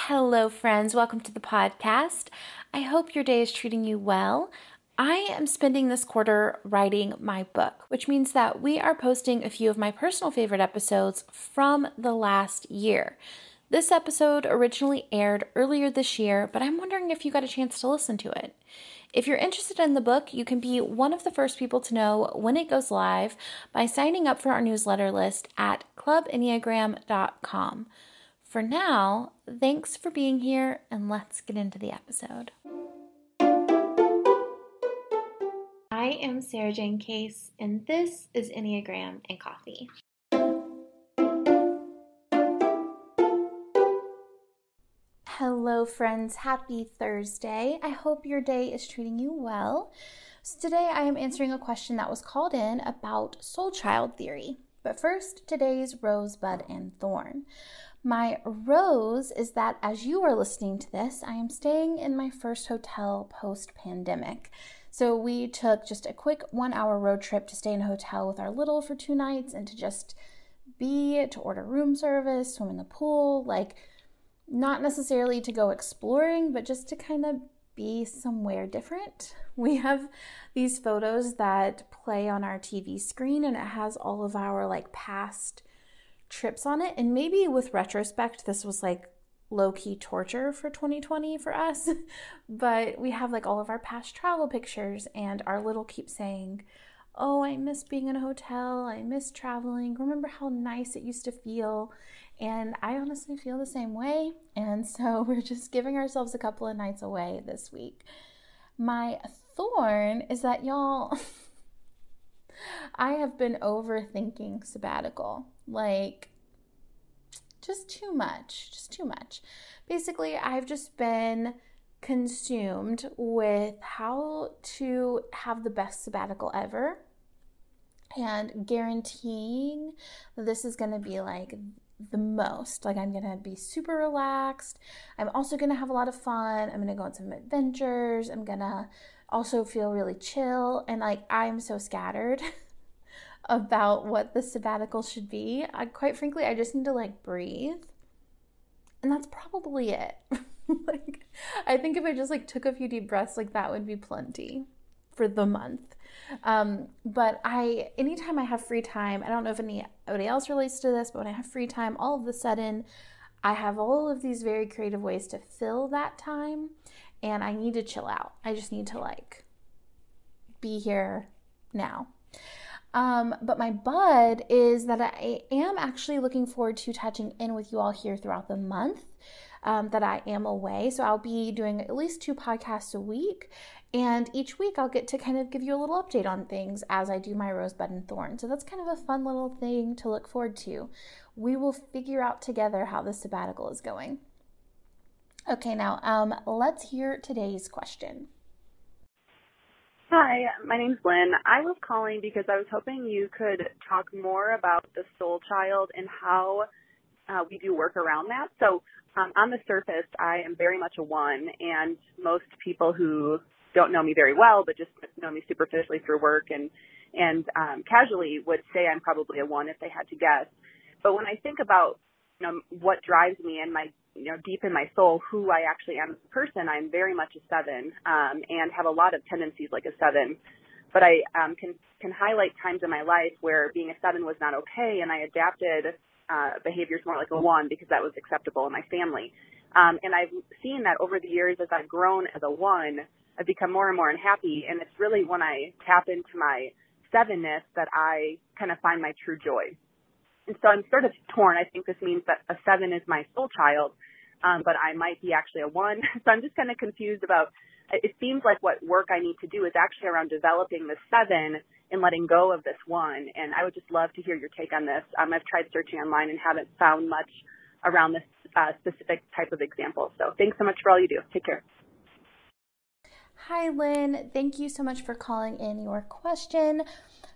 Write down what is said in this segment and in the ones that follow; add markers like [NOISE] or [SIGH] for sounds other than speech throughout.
Hello, friends. Welcome to the podcast. I hope your day is treating you well. I am spending this quarter writing my book, which means that we are posting a few of my personal favorite episodes from the last year. This episode originally aired earlier this year, but I'm wondering if you got a chance to listen to it. If you're interested in the book, you can be one of the first people to know when it goes live by signing up for our newsletter list at clubenneagram.com. For now, thanks for being here, and let's get into the episode. I am Sarah Jayne Case, and this is Enneagram and Coffee. Hello, friends. Happy Thursday. I hope your day is treating you well. So, today I am answering a question that was called in about soul child theory. But first, today's rosebud and thorn. My rose is that as you are listening to this, I am staying in my first hotel post pandemic. So we took just a quick one hour road trip to stay in a hotel with our little for two nights and to just be, to order room service, swim in the pool, like not necessarily to go exploring, but just to kind of be somewhere different. We have these photos that play on our TV screen and it has all of our like past trips on it. And maybe with retrospect, this was like low key torture for 2020 for us. [LAUGHS] but we have like all of our past travel pictures, and our little keeps saying, Oh, I miss being in a hotel. I miss traveling. Remember how nice it used to feel? And I honestly feel the same way. And so [LAUGHS] we're just giving ourselves a couple of nights away this week. My thorn is that y'all, [LAUGHS] I have been overthinking sabbatical. Like, just too much, just too much. Basically, I've just been consumed with how to have the best sabbatical ever and guaranteeing this is going to be like the most. Like, I'm going to be super relaxed. I'm also going to have a lot of fun. I'm going to go on some adventures. I'm going to also feel really chill. And like, I'm so scattered. [LAUGHS] about what the sabbatical should be. I, quite frankly, I just need to like breathe. And that's probably it. [LAUGHS] like I think if I just like took a few deep breaths, like that would be plenty for the month. Um, but I anytime I have free time, I don't know if anybody else relates to this, but when I have free time, all of a sudden I have all of these very creative ways to fill that time and I need to chill out. I just need to like be here now. Um, but my bud is that I am actually looking forward to touching in with you all here throughout the month um, that I am away. So I'll be doing at least two podcasts a week. And each week I'll get to kind of give you a little update on things as I do my rosebud and thorn. So that's kind of a fun little thing to look forward to. We will figure out together how the sabbatical is going. Okay, now um, let's hear today's question. Hi, my name's Lynn. I was calling because I was hoping you could talk more about the soul child and how uh, we do work around that. So, um, on the surface, I am very much a one, and most people who don't know me very well, but just know me superficially through work and and um, casually would say I'm probably a one if they had to guess. But when I think about you know what drives me and my you know, deep in my soul who I actually am as a person. I'm very much a seven, um, and have a lot of tendencies like a seven. But I um, can can highlight times in my life where being a seven was not okay, and I adapted uh, behaviors more like a one because that was acceptable in my family. Um, and I've seen that over the years as I've grown as a one, I've become more and more unhappy. And it's really when I tap into my sevenness that I kind of find my true joy. And so I'm sort of torn. I think this means that a seven is my soul child, um, but I might be actually a one. [LAUGHS] So I'm just kind of confused about. It seems like what work I need to do is actually around developing the seven and letting go of this one. And I would just love to hear your take on this. Um, I've tried searching online and haven't found much around this uh, specific type of example. So thanks so much for all you do. Take care. Hi, Lynn. Thank you so much for calling in your question.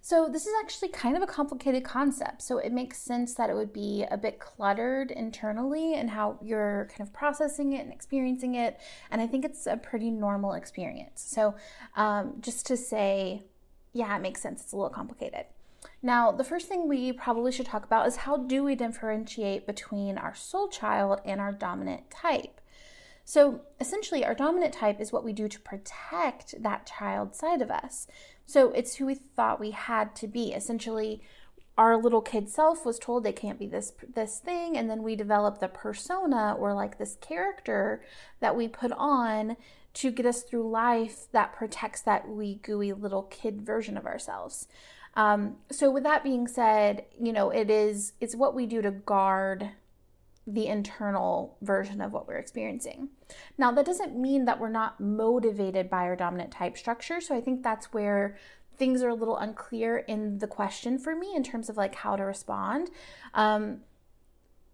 So, this is actually kind of a complicated concept. So, it makes sense that it would be a bit cluttered internally and how you're kind of processing it and experiencing it. And I think it's a pretty normal experience. So, um, just to say, yeah, it makes sense. It's a little complicated. Now, the first thing we probably should talk about is how do we differentiate between our soul child and our dominant type? So, essentially, our dominant type is what we do to protect that child side of us. So, it's who we thought we had to be. Essentially, our little kid self was told they can't be this this thing and then we develop the persona or like this character that we put on to get us through life that protects that wee gooey little kid version of ourselves um, so with that being said you know it is it's what we do to guard the internal version of what we're experiencing. Now, that doesn't mean that we're not motivated by our dominant type structure. So I think that's where things are a little unclear in the question for me in terms of like how to respond. Um,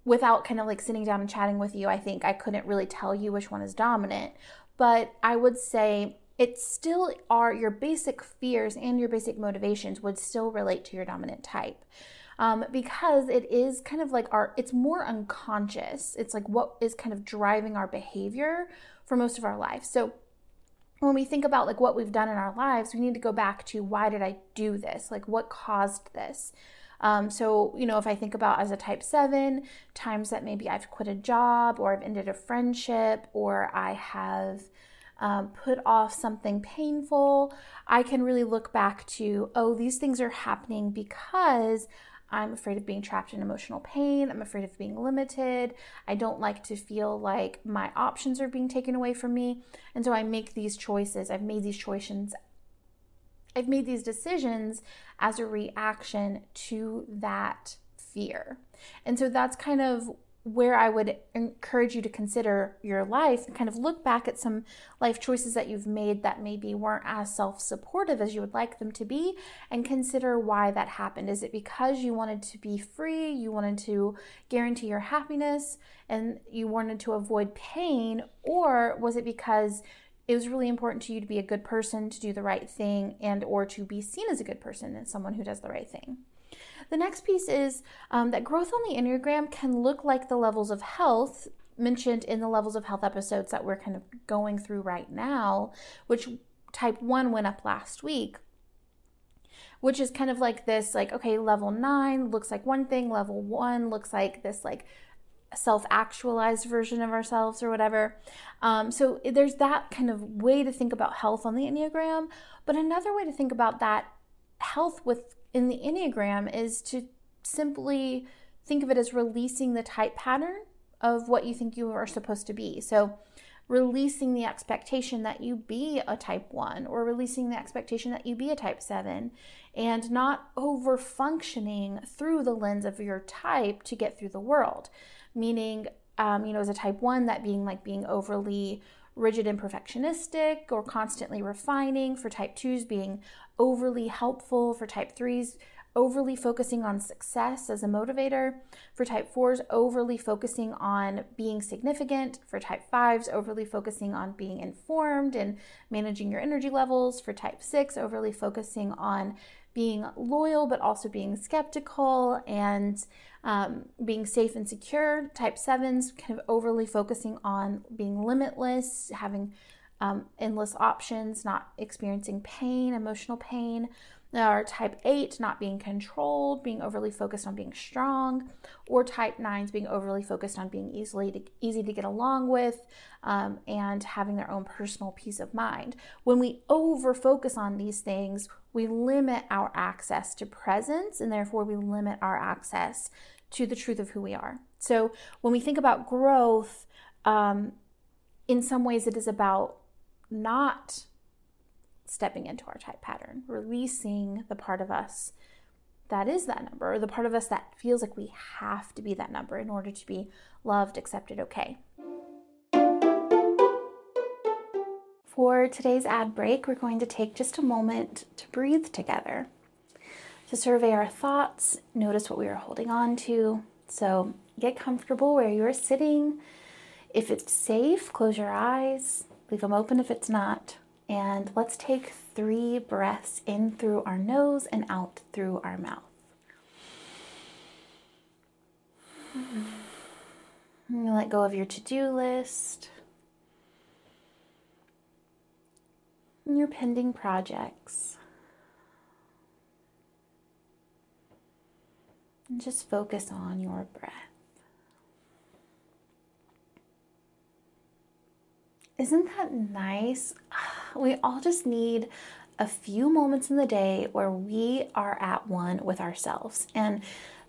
without kind of like sitting down and chatting with you, I think I couldn't really tell you which one is dominant. But I would say it still are your basic fears and your basic motivations would still relate to your dominant type um, because it is kind of like our, it's more unconscious. It's like what is kind of driving our behavior for most of our life. So when we think about like what we've done in our lives, we need to go back to why did I do this? Like what caused this? Um, so, you know, if I think about as a type seven, times that maybe I've quit a job or I've ended a friendship or I have um, put off something painful, I can really look back to, oh, these things are happening because I'm afraid of being trapped in emotional pain. I'm afraid of being limited. I don't like to feel like my options are being taken away from me. And so I make these choices. I've made these choices. I've made these decisions as a reaction to that fear. And so that's kind of where I would encourage you to consider your life and kind of look back at some life choices that you've made that maybe weren't as self supportive as you would like them to be and consider why that happened. Is it because you wanted to be free, you wanted to guarantee your happiness, and you wanted to avoid pain, or was it because it was really important to you to be a good person, to do the right thing, and or to be seen as a good person and someone who does the right thing? The next piece is um, that growth on the Enneagram can look like the levels of health mentioned in the levels of health episodes that we're kind of going through right now, which type 1 went up last week which is kind of like this like okay level 9 looks like one thing level 1 looks like this like self-actualized version of ourselves or whatever. Um, so there's that kind of way to think about health on the enneagram but another way to think about that health with in the Enneagram is to simply think of it as releasing the type pattern of what you think you are supposed to be. So, releasing the expectation that you be a type 1 or releasing the expectation that you be a type 7 and not over functioning through the lens of your type to get through the world. Meaning, um, you know, as a type 1, that being like being overly rigid and perfectionistic or constantly refining, for type 2s being overly helpful, for type 3s overly focusing on success as a motivator, for type 4s overly focusing on being significant, for type 5s overly focusing on being informed and managing your energy levels, for type 6 overly focusing on being loyal but also being skeptical and um, being safe and secure. Type 7s kind of overly focusing on being limitless, having um, endless options, not experiencing pain, emotional pain. Or type 8, not being controlled, being overly focused on being strong. Or type 9s, being overly focused on being easily to, easy to get along with um, and having their own personal peace of mind. When we over focus on these things, we limit our access to presence and therefore we limit our access to the truth of who we are. So when we think about growth, um, in some ways, it is about not stepping into our type pattern, releasing the part of us that is that number, the part of us that feels like we have to be that number in order to be loved, accepted, okay. For today's ad break, we're going to take just a moment to breathe together, to survey our thoughts, notice what we are holding on to. So get comfortable where you are sitting. If it's safe, close your eyes, leave them open if it's not. And let's take three breaths in through our nose and out through our mouth. Let go of your to do list, your pending projects. And just focus on your breath. Isn't that nice? [SIGHS] We all just need a few moments in the day where we are at one with ourselves. And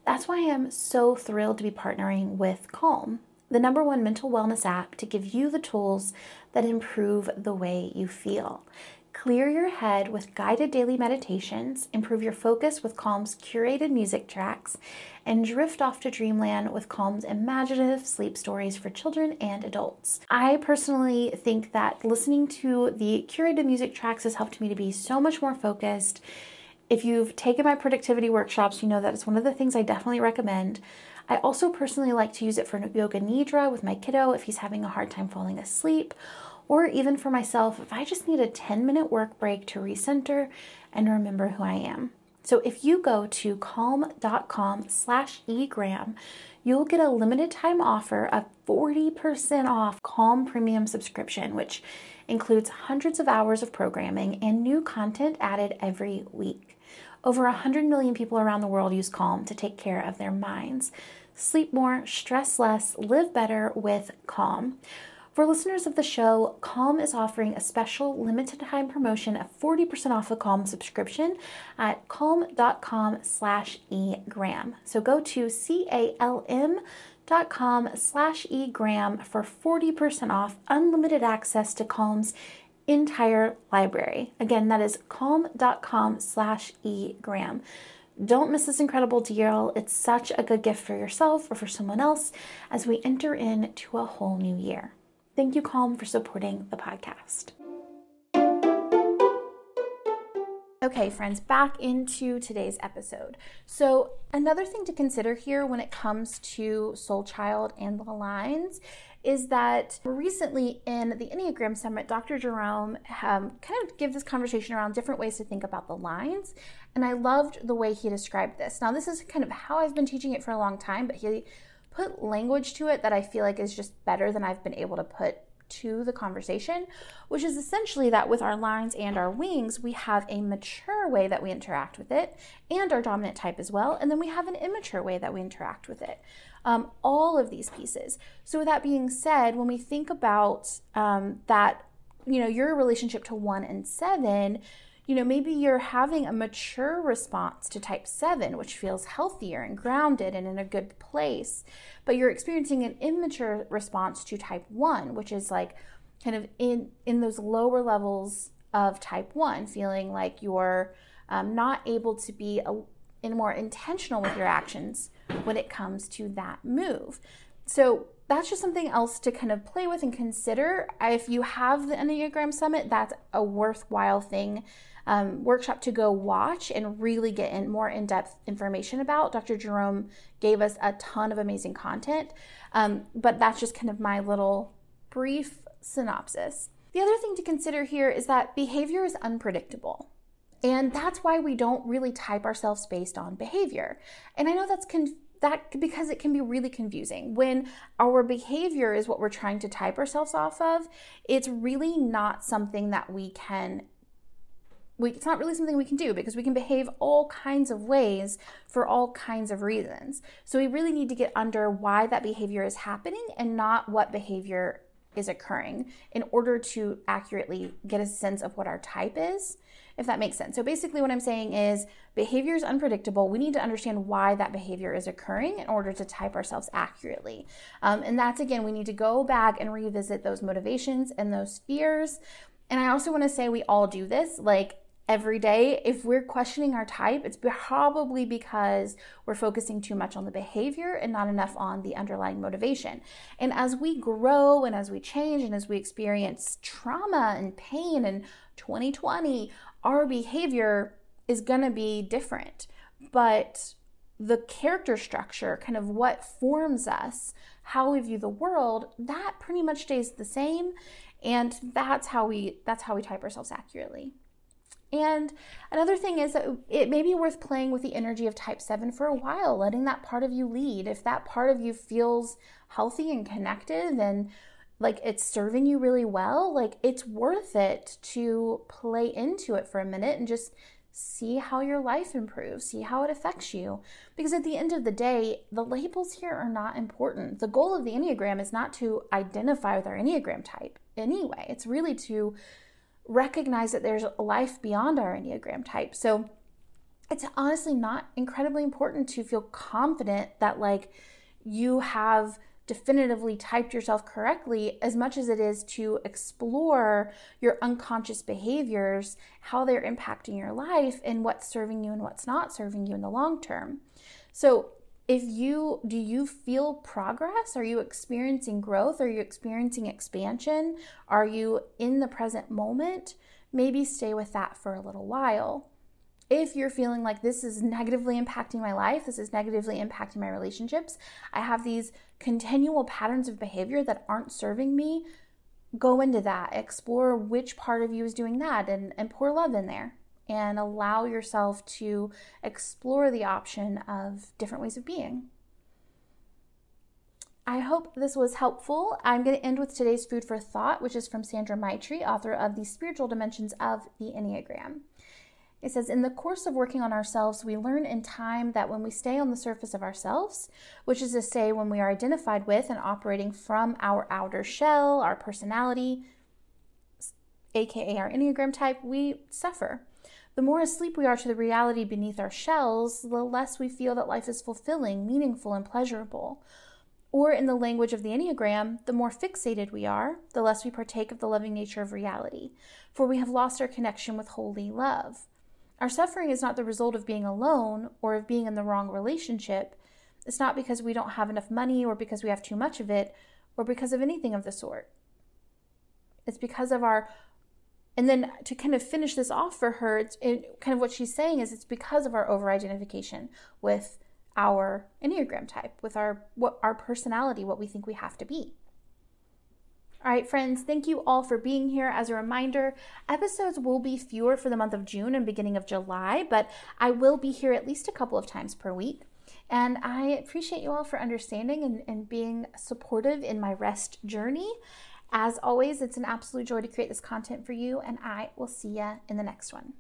that's why I'm so thrilled to be partnering with Calm, the number one mental wellness app to give you the tools that improve the way you feel. Clear your head with guided daily meditations, improve your focus with Calm's curated music tracks, and drift off to dreamland with Calm's imaginative sleep stories for children and adults. I personally think that listening to the curated music tracks has helped me to be so much more focused. If you've taken my productivity workshops, you know that it's one of the things I definitely recommend. I also personally like to use it for yoga nidra with my kiddo if he's having a hard time falling asleep or even for myself if I just need a 10 minute work break to recenter and remember who I am. So if you go to calm.com slash egram, you'll get a limited time offer of 40% off Calm Premium subscription, which includes hundreds of hours of programming and new content added every week. Over 100 million people around the world use Calm to take care of their minds. Sleep more, stress less, live better with Calm. For listeners of the show, Calm is offering a special limited time promotion of 40% off a Calm subscription at calm.com slash egram. So go to C-A-L-M dot com slash egram for 40% off unlimited access to Calm's entire library. Again, that is calm.com slash egram. Don't miss this incredible deal. It's such a good gift for yourself or for someone else as we enter into a whole new year. Thank you, Calm, for supporting the podcast. Okay, friends, back into today's episode. So, another thing to consider here when it comes to Soul Child and the lines is that recently in the Enneagram Summit, Dr. Jerome um, kind of gave this conversation around different ways to think about the lines. And I loved the way he described this. Now, this is kind of how I've been teaching it for a long time, but he put language to it that I feel like is just better than I've been able to put to the conversation, which is essentially that with our lines and our wings, we have a mature way that we interact with it and our dominant type as well. And then we have an immature way that we interact with it. Um, all of these pieces. So, with that being said, when we think about um, that, you know, your relationship to one and seven, you know, maybe you're having a mature response to type 7, which feels healthier and grounded and in a good place, but you're experiencing an immature response to type 1, which is like kind of in in those lower levels of type 1, feeling like you're um, not able to be a, in more intentional with your actions when it comes to that move. So that's just something else to kind of play with and consider. If you have the Enneagram Summit, that's a worthwhile thing um, workshop to go watch and really get in more in depth information about. Dr. Jerome gave us a ton of amazing content, um, but that's just kind of my little brief synopsis. The other thing to consider here is that behavior is unpredictable. And that's why we don't really type ourselves based on behavior. And I know that's con- that because it can be really confusing when our behavior is what we're trying to type ourselves off of it's really not something that we can we, it's not really something we can do because we can behave all kinds of ways for all kinds of reasons. So we really need to get under why that behavior is happening and not what behavior is occurring in order to accurately get a sense of what our type is, if that makes sense. So basically, what I'm saying is behavior is unpredictable. We need to understand why that behavior is occurring in order to type ourselves accurately. Um, and that's again, we need to go back and revisit those motivations and those fears. And I also want to say we all do this. Like, every day, if we're questioning our type, it's probably because we're focusing too much on the behavior and not enough on the underlying motivation. And as we grow and as we change and as we experience trauma and pain in 2020, our behavior is going to be different. But the character structure, kind of what forms us, how we view the world, that pretty much stays the same. And that's how we that's how we type ourselves accurately. And another thing is that it may be worth playing with the energy of type 7 for a while, letting that part of you lead. If that part of you feels healthy and connected and like it's serving you really well, like it's worth it to play into it for a minute and just see how your life improves, see how it affects you. Because at the end of the day, the labels here are not important. The goal of the Enneagram is not to identify with our Enneagram type anyway, it's really to recognize that there's life beyond our Enneagram type. So it's honestly not incredibly important to feel confident that, like, you have definitively typed yourself correctly as much as it is to explore your unconscious behaviors, how they're impacting your life, and what's serving you and what's not serving you in the long term. So, if you do you feel progress? Are you experiencing growth? Are you experiencing expansion? Are you in the present moment? Maybe stay with that for a little while. If you're feeling like this is negatively impacting my life this is negatively impacting my relationships i have these continual patterns of behavior that aren't serving me go into that. Explore which part of you is doing that and, and pour love in there and allow yourself to explore the option of different ways of being. I hope this was helpful. I'm going to end with today's food for thought, which is from Sandra Maitri, author of The Spiritual Dimensions of the Enneagram. It says, In the course of working on ourselves, we learn in time that when we stay on the surface of ourselves, which is to say, when we are identified with and operating from our outer shell, our personality, aka our Enneagram type, we suffer. The more asleep we are to the reality beneath our shells, the less we feel that life is fulfilling, meaningful, and pleasurable. Or, in the language of the Enneagram, the more fixated we are, the less we partake of the loving nature of reality, for we have lost our connection with holy love. Our suffering is not the result of being alone or of being in the wrong relationship. It's not because we don't have enough money or because we have too much of it or because of anything of the sort. It's because of our and then to kind of finish this off for her, it's it, kind of what she's saying is it's because of our over identification with our Enneagram type, with our what our personality, what we think we have to be. All right, friends, thank you all for being here. As a reminder, episodes will be fewer for the month of June and beginning of July, but I will be here at least a couple of times per week. And I appreciate you all for understanding and, and being supportive in my rest journey. As always, it's an absolute joy to create this content for you, and I will see you in the next one.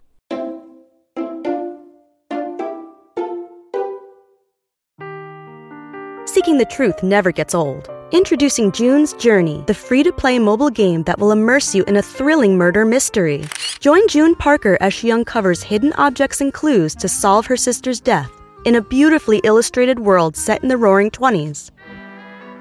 Seeking the truth never gets old. Introducing June's Journey, the free to play mobile game that will immerse you in a thrilling murder mystery. Join June Parker as she uncovers hidden objects and clues to solve her sister's death in a beautifully illustrated world set in the roaring 20s.